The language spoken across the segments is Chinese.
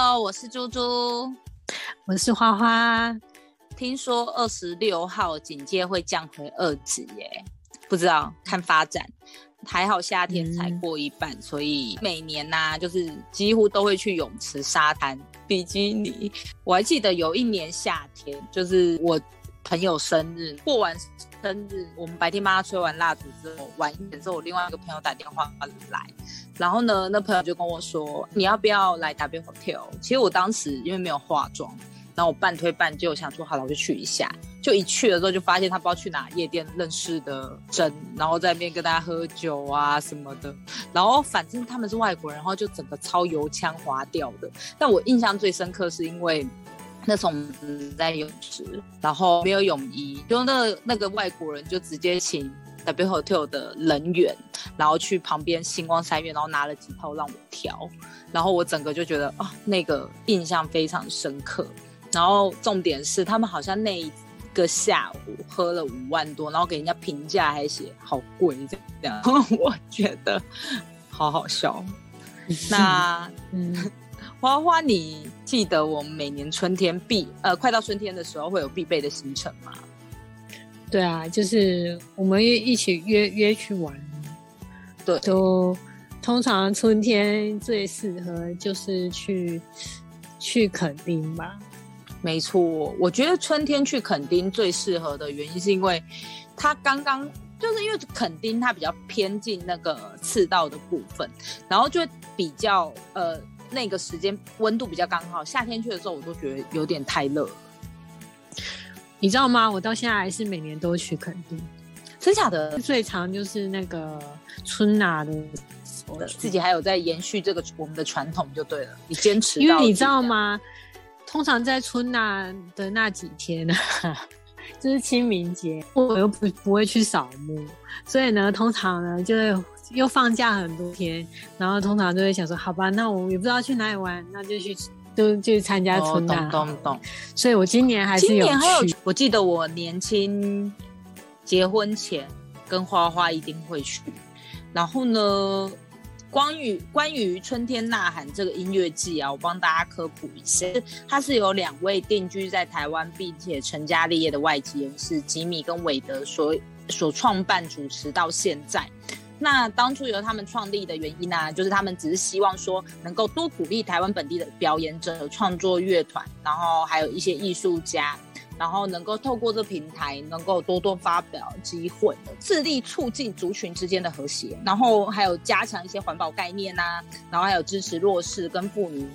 Hello，我是猪猪，我是花花。听说二十六号警戒会降回二级耶，不知道看发展。还好夏天才过一半，所以每年呐，就是几乎都会去泳池、沙滩、比基尼。我还记得有一年夏天，就是我朋友生日，过完生日，我们白天帮他吹完蜡烛之后，晚一点之后，我另外一个朋友打电话来，然后呢，那朋友就跟我说：“你要不要来 W Hotel？” 其实我当时因为没有化妆。然后我半推半就，想说好了，我就去一下。就一去了之后，就发现他不知道去哪夜店认识的真，然后在那边跟大家喝酒啊什么的。然后反正他们是外国人，然后就整个超油腔滑调的。但我印象最深刻是因为那时候在泳池，然后没有泳衣，就那那个外国人就直接请 W Hotel 的人员，然后去旁边星光三月，然后拿了几套让我挑。然后我整个就觉得啊，那个印象非常深刻。然后重点是，他们好像那一个下午喝了五万多，然后给人家评价还写好贵这样，我觉得好好笑。那嗯，花花，你记得我们每年春天必呃快到春天的时候会有必备的行程吗？对啊，就是我们一起约约去玩。对，都通常春天最适合就是去去垦丁吧。没错，我觉得春天去垦丁最适合的原因是因为它刚刚就是因为垦丁它比较偏近那个赤道的部分，然后就比较呃那个时间温度比较刚好。夏天去的时候我都觉得有点太热了，你知道吗？我到现在还是每年都去垦丁，真假的？最长就是那个春娜的，自己还有在延续这个我们的传统就对了，你坚持，因为你知道吗？通常在春那的那几天呢，就是清明节，我又不不会去扫墓，所以呢，通常呢就会又放假很多天，然后通常就会想说，好吧，那我也不知道去哪里玩，那就去就去参加春那。懂懂懂。所以我今年还是有去。我记得我年轻结婚前跟花花一定会去，然后呢。关于关于春天呐喊这个音乐季啊，我帮大家科普一下，它是由两位定居在台湾并且成家立业的外籍人士吉米跟韦德所所创办主持到现在。那当初由他们创立的原因呢，就是他们只是希望说能够多鼓励台湾本地的表演者、创作乐团，然后还有一些艺术家。然后能够透过这平台，能够多多发表机会，致力促进族群之间的和谐，然后还有加强一些环保概念呐，然后还有支持弱势跟妇女、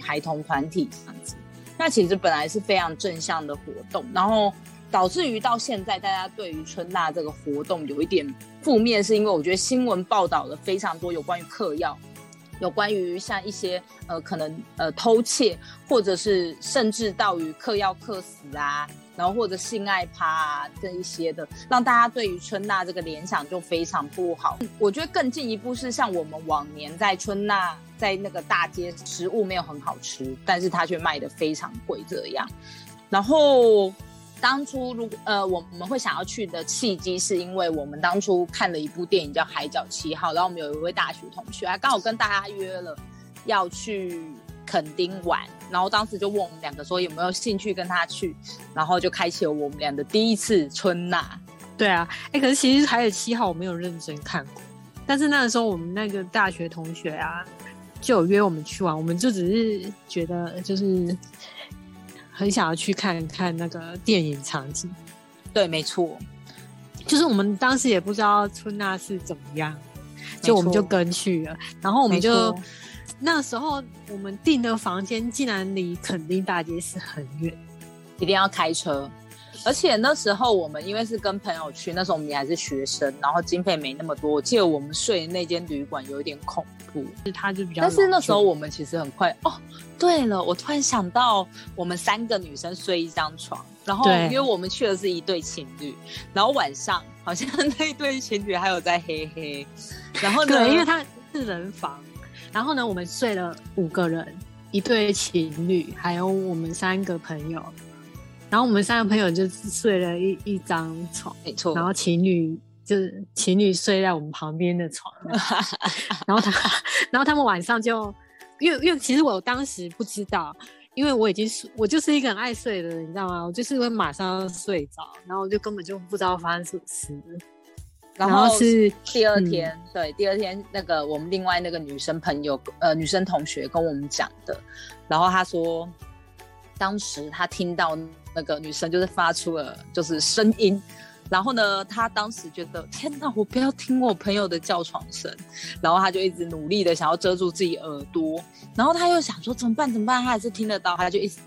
孩童团体这样子。那其实本来是非常正向的活动，然后导致于到现在，大家对于春娜这个活动有一点负面，是因为我觉得新闻报道了非常多有关于嗑药。有关于像一些呃可能呃偷窃，或者是甚至到于嗑药嗑死啊，然后或者性爱趴啊这一些的，让大家对于春娜这个联想就非常不好。我觉得更进一步是像我们往年在春娜在那个大街食物没有很好吃，但是它却卖的非常贵这样，然后。当初如呃我我们会想要去的契机，是因为我们当初看了一部电影叫《海角七号》，然后我们有一位大学同学，还刚好跟大家约了要去垦丁玩，然后当时就问我们两个说有没有兴趣跟他去，然后就开启了我们俩的第一次春娜。对啊，哎，可是其实《海角七号》我没有认真看过，但是那个时候我们那个大学同学啊，就有约我们去玩，我们就只是觉得就是。很想要去看看那个电影场景，对，没错，就是我们当时也不知道春娜是怎么样，就我们就跟去了，然后我们就那时候我们订的房间竟然离垦丁大街是很远，一定要开车。而且那时候我们因为是跟朋友去，那时候我们也还是学生，然后经费没那么多。我记得我们睡的那间旅馆有一点恐怖，是它就比较。但是那时候我们其实很快哦。对了，我突然想到，我们三个女生睡一张床，然后因为我们去的是一对情侣，然后晚上好像 那一对情侣还有在嘿嘿，然后呢，因为它是人房，然后呢，我们睡了五个人，一对情侣，还有我们三个朋友。然后我们三个朋友就睡了一一张床，没错。然后情侣就是情侣睡在我们旁边的床，然后他，然后他们晚上就因为因为其实我当时不知道，因为我已经是我就是一个很爱睡的人，你知道吗？我就是会马上睡着，然后我就根本就不知道发生什么事。然后是第二天，对，第二天那个我们另外那个女生朋友，呃，女生同学跟我们讲的，然后她说，当时她听到那个女生就是发出了就是声音，然后呢，她当时觉得天哪，我不要听我朋友的叫床声，然后她就一直努力的想要遮住自己耳朵，然后她又想说怎么办怎么办，她还是听得到，她就一直。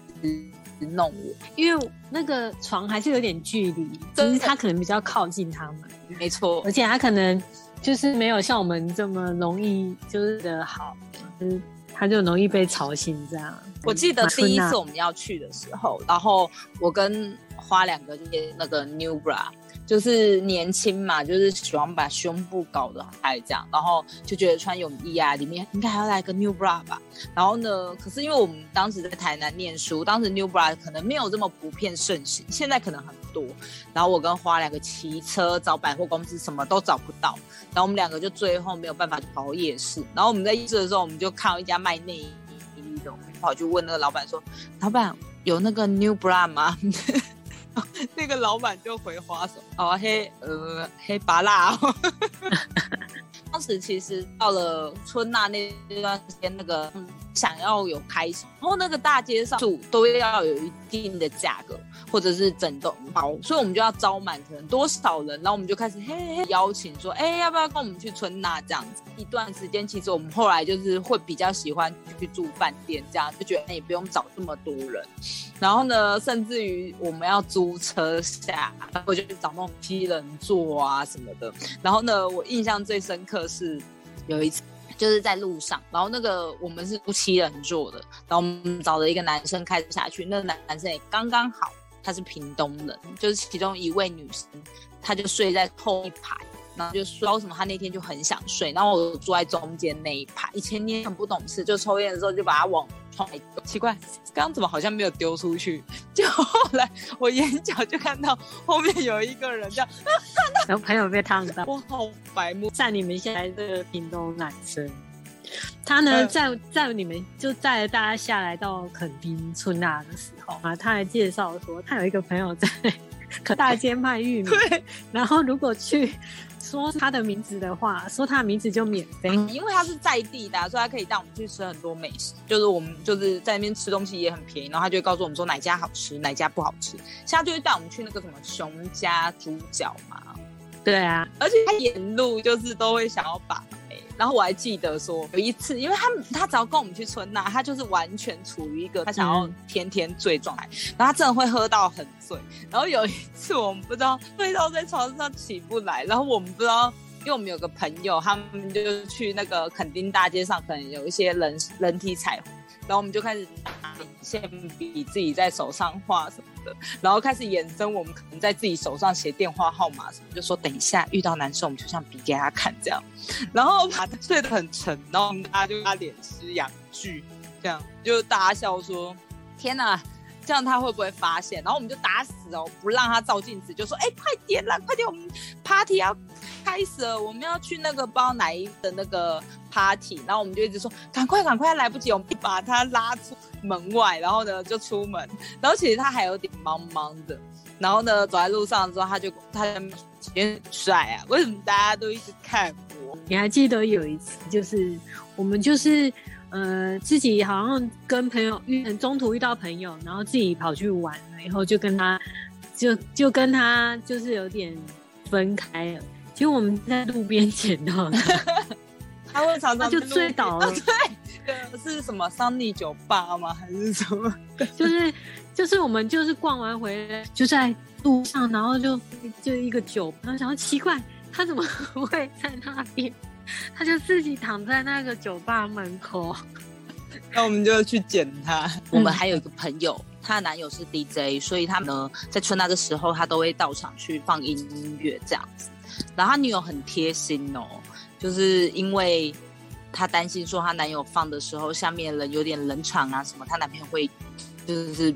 弄我，因为那个床还是有点距离，就是他可能比较靠近他们，没错，而且他可能就是没有像我们这么容易就是的好，就是他就容易被吵醒这样。我记得第一次我们要去的时候，然后我跟花两个就是那个 New Bra。就是年轻嘛，就是喜欢把胸部搞得嗨这样，然后就觉得穿泳衣啊，里面应该还要来个 New Bra 吧。然后呢，可是因为我们当时在台南念书，当时 New Bra 可能没有这么普遍盛行，现在可能很多。然后我跟花两个骑车找百货公司，什么都找不到。然后我们两个就最后没有办法跑夜市。然后我们在夜市的时候，我们就看到一家卖内衣的，我们跑去问那个老板说：“老板有那个 New Bra 吗？” 那个老板就回花手哦黑呃黑拔辣，当时其实到了春娜那段时间，那个想要有开场，然后那个大街上住都要有一定的价格。或者是整栋包，所以我们就要招满可能多少人，然后我们就开始嘿邀请说，哎，要不要跟我们去春娜这样子？一段时间，其实我们后来就是会比较喜欢去住饭店，这样就觉得也不用找这么多人。然后呢，甚至于我们要租车下，我就去找那种七人座啊什么的。然后呢，我印象最深刻是有一次就是在路上，然后那个我们是夫妻人座的，然后我们找了一个男生开车下去，那个男男生也刚刚好。他是屏东的，就是其中一位女生，她就睡在后一排，然后就说为什么他那天就很想睡，然后我坐在中间那一排。以前你很不懂事，就抽烟的时候就把它往窗外丢。奇怪，刚刚怎么好像没有丢出去？就后来我眼角就看到后面有一个人这样，然后朋友被烫到，我好白目，在你们现在这个屏东男生。他呢，在在你们就带大家下来到垦丁村那的时候啊，他还介绍说，他有一个朋友在 可大街卖玉米，然后如果去说他的名字的话，说他的名字就免费，因为他是在地的，所以他可以带我们去吃很多美食，就是我们就是在那边吃东西也很便宜，然后他就会告诉我们说哪家好吃，哪家不好吃，现在就会带我们去那个什么熊家猪脚嘛，对啊，而且他沿路就是都会想要把。然后我还记得说有一次，因为他他只要跟我们去春娜，他就是完全处于一个他想要天天醉状态，然后他真的会喝到很醉。然后有一次我们不知道醉到在床上起不来，然后我们不知道，因为我们有个朋友，他们就去那个垦丁大街上，可能有一些人人体彩虹。然后我们就开始拿线笔自己在手上画什么的，然后开始衍生我们可能在自己手上写电话号码什么，就说等一下遇到男生我们就像笔给他看这样，然后他睡得很沉，然后大家就他脸吃洋剧，这样就大家笑说天哪，这样他会不会发现？然后我们就打死哦不让他照镜子，就说哎快点啦，快点我们 party 要开始了，我们要去那个包奶的那个。party，然后我们就一直说赶快赶快，来不及，我们把他拉出门外，然后呢就出门，然后其实他还有点茫茫的，然后呢走在路上之后，他就他也很帅啊，为什么大家都一直看我？你还记得有一次，就是我们就是呃自己好像跟朋友遇中途遇到朋友，然后自己跑去玩了，以后就跟他就就跟他就是有点分开了，其实我们在路边捡到的。他会常常就醉倒了，对，是什么桑尼酒吧吗？还是什么？就是就是我们就是逛完回来就在路上，然后就就一个酒，然后想到奇怪，他怎么 会在那边？他就自己躺在那个酒吧门口，那我们就去捡他。我们还有一个朋友，她的男友是 DJ，所以他呢在春那的时候，他都会到场去放音乐这样子。然后他女友很贴心哦。就是因为她担心说她男友放的时候，下面人有点冷场啊什么，她男朋友会就是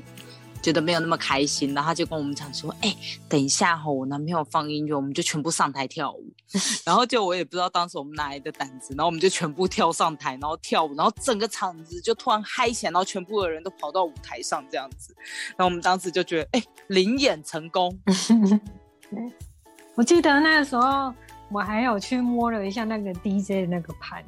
觉得没有那么开心，然后他就跟我们讲说：“哎、等一下吼，我男朋友放音乐，我们就全部上台跳舞。”然后就我也不知道当时我们哪来的胆子，然后我们就全部跳上台，然后跳舞，然后整个场子就突然嗨起来，然后全部的人都跑到舞台上这样子。然后我们当时就觉得，哎、灵演成功。我记得那个时候我还有去摸了一下那个 DJ 的那个盘，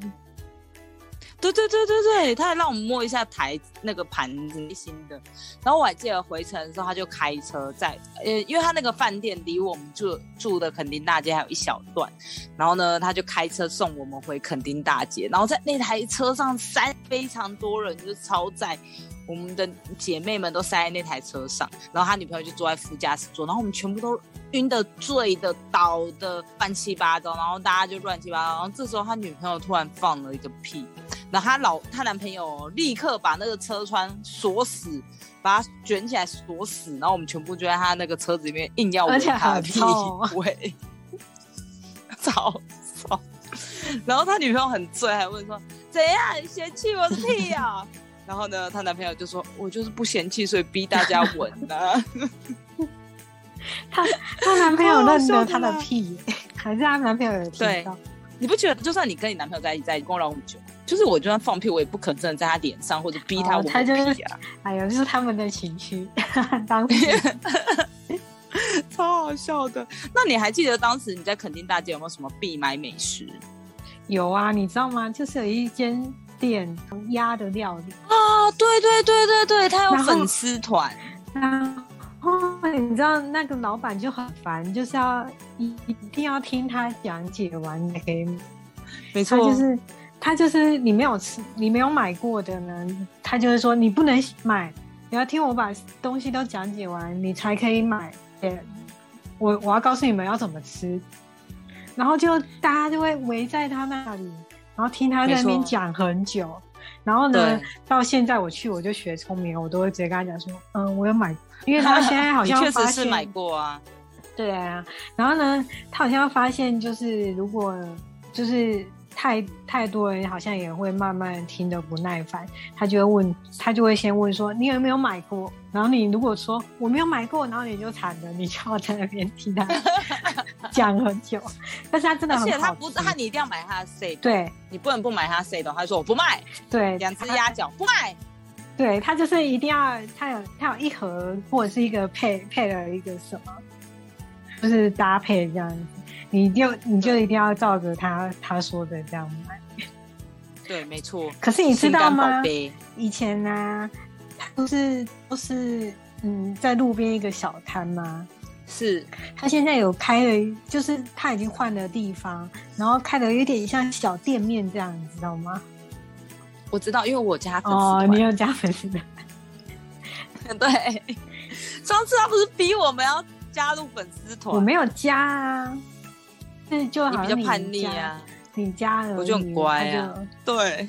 对对对对对，他还让我们摸一下台那个盘子新的。然后我还记得回程的时候，他就开车在呃，因为他那个饭店离我们住住的垦丁大街还有一小段，然后呢，他就开车送我们回垦丁大街。然后在那台车上塞非常多人，就是超载。我们的姐妹们都塞在那台车上，然后他女朋友就坐在副驾驶座，然后我们全部都晕的、醉的、倒的乱七八糟，然后大家就乱七八糟。然后这时候他女朋友突然放了一个屁，然后她老她男朋友立刻把那个车窗锁死，把它卷起来锁死，然后我们全部就在他那个车子里面硬要闻而且很他的屁臭味，超臭。然后他女朋友很醉，还问说：“怎样？你嫌弃我的屁啊？” 然后呢，她男朋友就说：“我就是不嫌弃，所以逼大家闻啊。她她男朋友好好认得她的屁，还是她男朋友有听对到？你不觉得，就算你跟你男朋友在一起，在一起共聊那么久，就是我就算放屁，我也不可能真的在他脸上或者逼他他就是哎呀，就是他们的情绪，当时 超好笑的。那你还记得当时你在垦丁大街有没有什么必买美食有啊，你知道吗？就是有一间店鸭的料理，啊？对对对对对，他有粉丝团，然后你知道那个老板就很烦，就是要一一定要听他讲解完才可以买没错就是他就是你没有吃，你没有买过的呢，他就是说你不能买，你要听我把东西都讲解完，你才可以买。对我我要告诉你们要怎么吃，然后就大家就会围在他那里，然后听他在那边讲很久。然后呢，到现在我去我就学聪明了，我都会直接跟他讲说，嗯，我有买，因为他现在好像发现 确实是买过啊。对啊，然后呢，他好像发现就是如果就是太太多人，好像也会慢慢听得不耐烦，他就会问，他就会先问说你有没有买过？然后你如果说我没有买过，然后你就惨了，你就要在那边听他 讲很久，但是他真的而很好且他不他，你一定要买他的 set，对。你不能不买他 set，他说我不卖，对，两只鸭脚不卖。对他就是一定要，他有他有一盒或者是一个配配了一个什么，就是搭配这样子，你就你就一定要照着他他说的这样买。对，没错。可是你知道吗以前呢、他不是都是嗯在路边一个小摊吗？是他现在有开了，就是他已经换了地方，然后开的有点像小店面这样，你知道吗？我知道，因为我加粉丝你有加粉丝的。对，上次他不是逼我们要加入粉丝团，我没有加啊，是就你比较叛逆加，啊。你家人，我就很乖啊他对，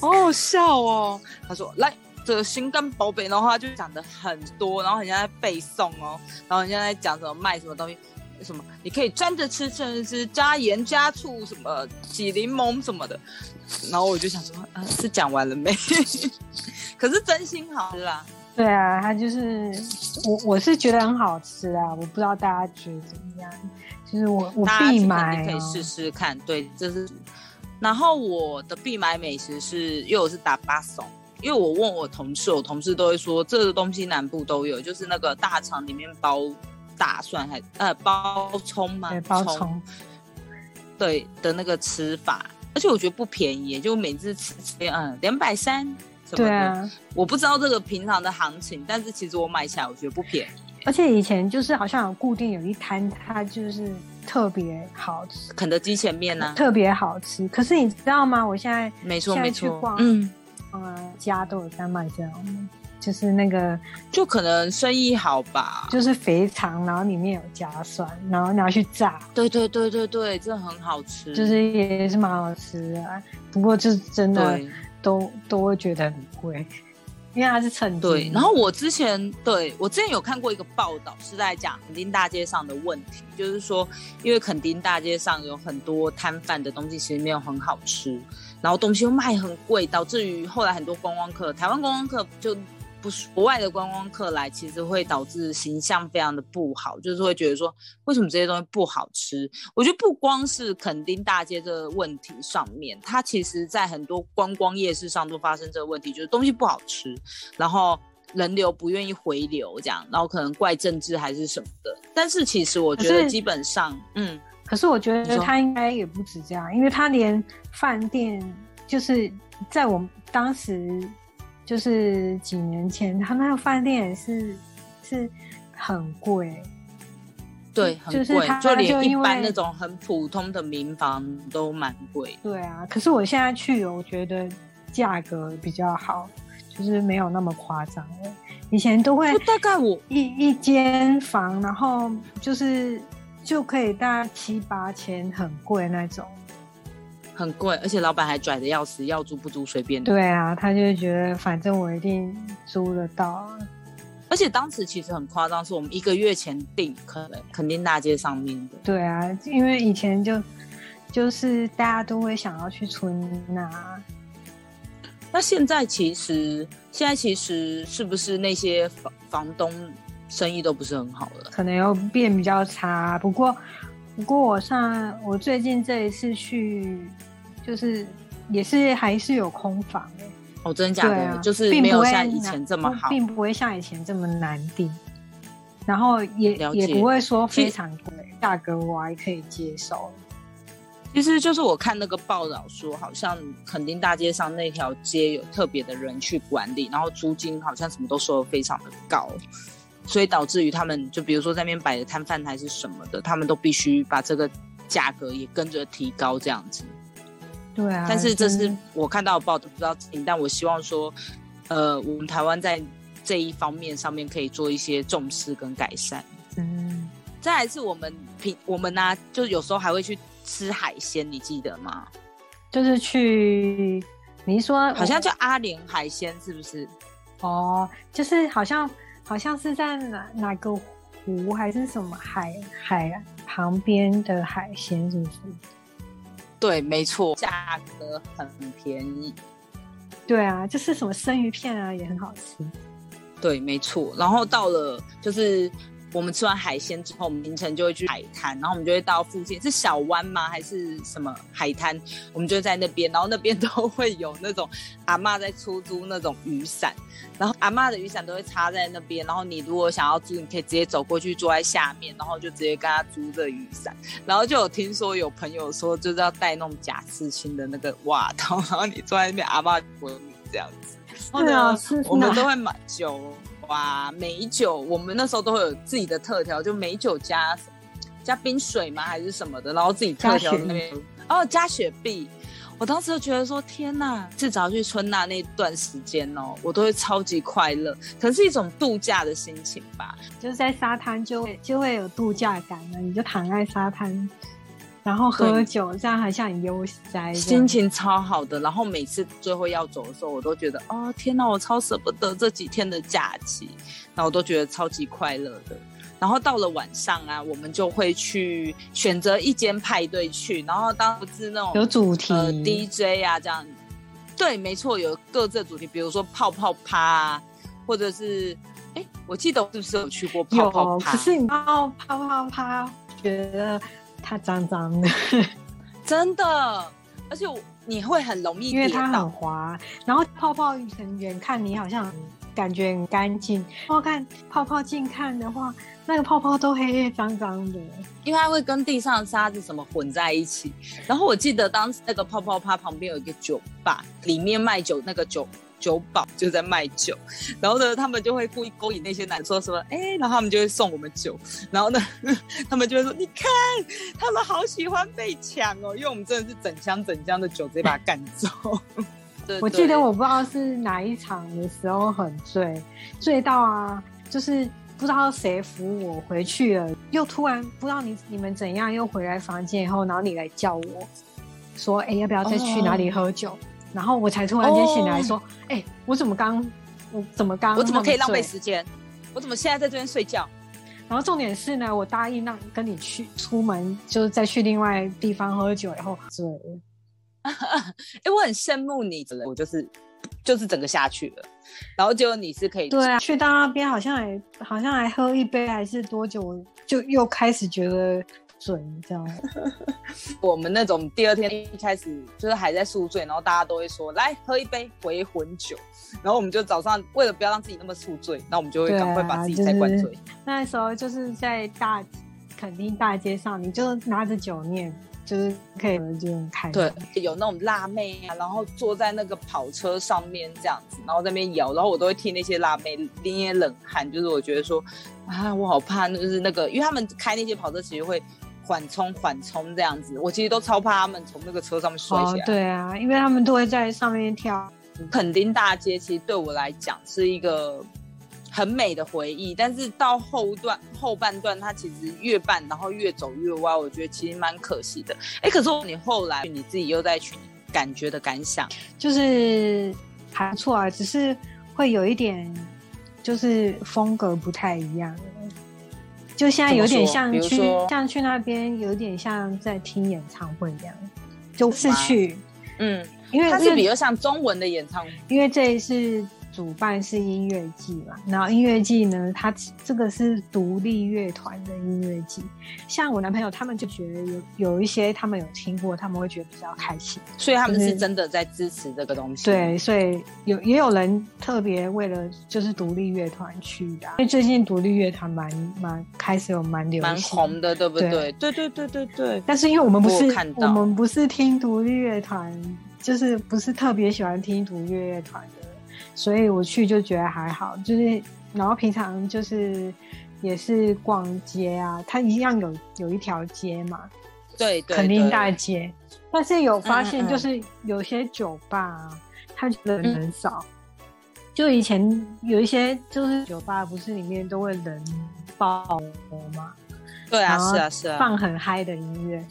好好笑哦。他说：“来，这个心肝宝贝的话就讲的很多，然后人家在背诵哦，然后人家在讲什么卖什么东西，什么你可以沾着吃，甚至是加盐加醋，什么挤柠檬什么的。然后我就想说，啊，是讲完了没？可是真心好吃啦。对啊，他就是我我是觉得很好吃啊，我不知道大家觉得怎么样。就是我我大家去必买、哦，肯定可以试试看。对，这是。然后我的必买美食是，因为我是打巴松，因为我问我同事，我同事都会说这个东西南部都有，就是那个大肠里面包大蒜还呃包葱吗？对包葱，对的那个吃法，而且我觉得不便宜，就每次吃嗯两百三。对啊，我不知道这个平常的行情，但是其实我买起来我觉得不便宜。而且以前就是好像有固定有一摊，它就是特别好吃，肯德基前面呢、特别好吃。可是你知道吗？我现在没错没错去逛，嗯，呃家都有在卖这样的，就是那个就可能生意好吧。就是肥肠，然后里面有加蒜，然后拿去炸，对对对对对，这很好吃。就是也是蛮好吃的啊。不过就是真的都都会觉得很贵，因为它是称。对，然后我之前对我之前有看过一个报道，是在讲垦丁大街上的问题，就是说，因为垦丁大街上有很多摊贩的东西其实没有很好吃，然后东西又卖很贵，导致于后来很多观光客，台湾观光客就不国外的观光客来，其实会导致形象非常的不好，就是会觉得说为什么这些东西不好吃？我觉得不光是垦丁大街这个问题上面，它其实在很多观光夜市上都发生这个问题，就是东西不好吃，然后人流不愿意回流这样，然后可能怪政治还是什么的。但是其实我觉得基本上，嗯，可是我觉得他应该也不止这样，因为他连饭店就是在我们当时。就是几年前，他那个饭店也是是很贵，对，很贵，就连一般那种很普通的民房都蛮贵。对啊，可是我现在去，我觉得价格比较好，就是没有那么夸张了。以前都会大概我一一间房，然后就是就可以大概七八千，很贵那种。很贵，而且老板还拽的要死，要租不租随便。对啊，他就觉得反正我一定租得到。而且当时其实很夸张，是我们一个月前订，可能肯定大街上面的。对啊，因为以前就就是大家都会想要去春啊。那现在其实现在其实是不是那些房房东生意都不是很好了？可能又变比较差。不过不过我上我最近这一次去。就是也是还是有空房哎，哦，真的假的？就是没有像以前这么好，并不会像以前这么难订，然后也也不会说非常贵，价格我还可以接受。其实就是我看那个报道说，好像垦丁大街上那条街有特别的人去管理，然后租金好像什么都收的非常的高，所以导致于他们就比如说在那边摆的摊贩还是什么的，他们都必须把这个价格也跟着提高这样子。对啊，但是这是我看到的报道，不知道，但我希望说，呃，我们台湾在这一方面上面可以做一些重视跟改善。嗯，再来是我们平我们呢，就有时候还会去吃海鲜，你记得吗？就是去，你说好像叫阿联海鲜，是不是？哦，就是好像好像是在哪哪个湖还是什么海海旁边的海鲜，是不是？对，没错，价格很便宜。对啊，就是什么生鱼片啊，也很好吃。对，没错。然后到了就是。我们吃完海鲜之后，我们凌晨就会去海滩，然后我们就会到附近是小湾吗？还是什么海滩？我们就在那边，然后那边都会有那种阿妈在出租那种雨伞，然后阿妈的雨伞都会插在那边，然后你如果想要租，你可以直接走过去坐在下面，然后就直接跟他租这雨伞。然后就有听说有朋友说，就是要带那种假刺青的那个袜套，然后你坐在那边，阿妈吻你这样子。对啊，我们都会买酒。哇，美酒，我们那时候都会有自己的特调，就美酒加加冰水吗，还是什么的，然后自己特调那边哦，加雪碧。我当时就觉得说，天呐，至少去春娜那段时间哦，我都会超级快乐，可能是一种度假的心情吧。就是在沙滩就会就会有度假感了，你就躺在沙滩。然后喝酒，这样还像很悠哉，心情超好的。然后每次最后要走的时候，我都觉得，哦天哪，我超舍不得这几天的假期，然后我都觉得超级快乐的。然后到了晚上啊，我们就会去选择一间派对去，然后当是那种有主题 DJ 啊这样。对，没错，有各自的主题，比如说泡泡趴啊，或者是，哎，我记得是不是有去过泡泡趴？可是你泡泡泡趴，觉得。它脏脏的，真的，而且你会很容易，因为它很滑。然后泡泡很远看，你好像感觉很干净。我看泡泡近看的话，那个泡泡都黑黑脏脏的，因为它会跟地上沙子什么混在一起。然后我记得当时那个泡泡趴旁边有一个酒吧，里面卖酒，那个酒。酒保就在卖酒，然后呢，他们就会故意勾引那些男说什么，哎，然后他们就会送我们酒，然后呢，他们就会说，你看，他们好喜欢被抢哦，因为我们真的是整箱整箱的酒直接把他干走。我记得我不知道是哪一场的时候很醉，醉到啊，就是不知道谁扶我回去了，又突然不知道你你们怎样又回来房间以后，然后你来叫我说，哎，要不要再去哪里喝酒？然后我才突然间醒来，说：“哎，我怎么刚，我怎么刚，我怎么可以浪费时间？我怎么现在在这边睡觉？然后重点是呢，我答应让跟你去出门，就是再去另外地方喝酒，然后醉。哎，我很羡慕你，我就是就是整个下去了。然后结果你是可以对啊，去到那边好像还好像还喝一杯还是多久，就又开始觉得醉，你知道吗？我们那种第二天一开始就是还在宿醉，然后大家都会说来喝一杯回魂酒，然后我们就早上为了不要让自己那么宿醉，那我们就会赶快把自己再灌醉。就是那时候就是在大肯定大街上，你就拿着酒念，就是可以就很开心。对，有那种辣妹啊，然后坐在那个跑车上面这样子，然后在那边摇，然后我都会替那些辣妹捏捏冷汗，就是我觉得说啊，我好怕，就是那个，因为他们开那些跑车其实会缓冲缓冲这样子，我其实都超怕他们从那个车上面摔哦下来。，对啊，因为他们都会在上面跳。垦丁大街其实对我来讲是一个很美的回忆，但是到后段后半段，它其实越办然后越走越歪，我觉得其实蛮可惜的。哎，可是你后来你自己又在去感觉的感想，就是还不错啊，只是会有一点，就是风格不太一样。就现在有点像去像去那边，有点像在听演唱会一样，就是去，嗯，因为它是比较像中文的演唱会，因为这一次主办是音乐季嘛，然后音乐季呢，它这个是独立乐团的音乐季。像我男朋友他们就觉得有有一些他们有听过，他们会觉得比较开心。所以他们是是真的在支持这个东西。对，所以有也有人特别为了就是独立乐团去的啊、因为最近独立乐团蛮蛮开始有蛮流蛮行，红的，对不对对？对对对对对。但是因为我们不是看我们不是听独立乐团，就是不是特别喜欢听独立乐团的，所以我去就觉得还好，就是然后平常就是也是逛街啊，它一样有有一条街嘛，对对，垦丁对大街，但是有发现就是有些酒吧啊，它人很少。就以前有一些就是酒吧，不是里面都会人爆吗？对啊，是啊是啊。放很嗨的音乐，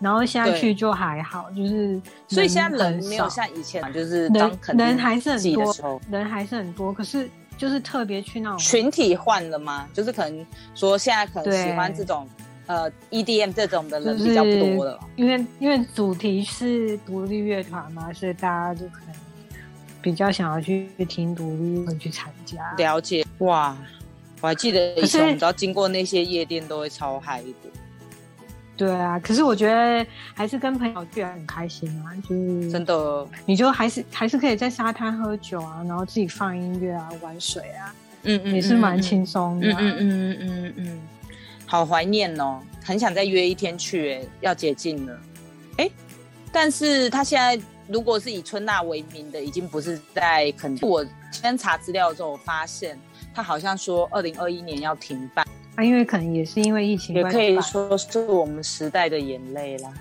然后现在去就还好，就是所以现在人没有像以前，就是当人垦丁人还是很多时候，人还是很多，可是就是特别去那种群体换了吗？就是可能说现在可能喜欢这种呃 EDM 这种的人比较不多了。因为因为主题是独立乐团嘛，所以大家就可能比较想要去听独立乐团去参加。了解哇，我还记得以前我们只要经过那些夜店都会超嗨的。对啊，可是我觉得还是跟朋友去很开心啊，就是真的，你就还是还是可以在沙滩喝酒啊，然后自己放音乐啊，玩水啊，嗯嗯也是蛮嗯轻松的、啊。嗯嗯嗯嗯嗯嗯，好怀念哦，很想再约一天去，哎，要解禁了，哎，但是他现在如果是以春娜为名的，已经不是在垦丁。我先查资料的时候，我发现他好像说二零二一年要停办，啊，因为可能也是因为疫情也可以说是我们时代的眼泪啦。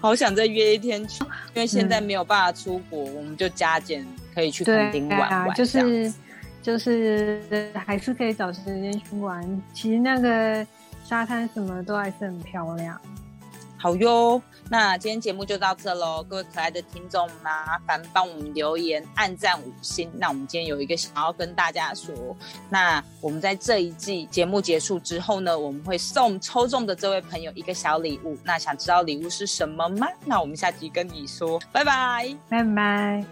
好想再约一天去，因为现在没有办法出国，我们就加减可以去垦丁对啊，玩玩，就是就是还是可以找时间去玩。其实那个沙滩什么都还是很漂亮。好哟，那今天节目就到这喽，各位可爱的听众，麻烦帮我们留言、按赞五星。那我们今天有一个想要跟大家说，那我们在这一季节目结束之后呢，我们会送抽中的这位朋友一个小礼物。那想知道礼物是什么吗？那我们下集跟你说，拜拜。拜拜。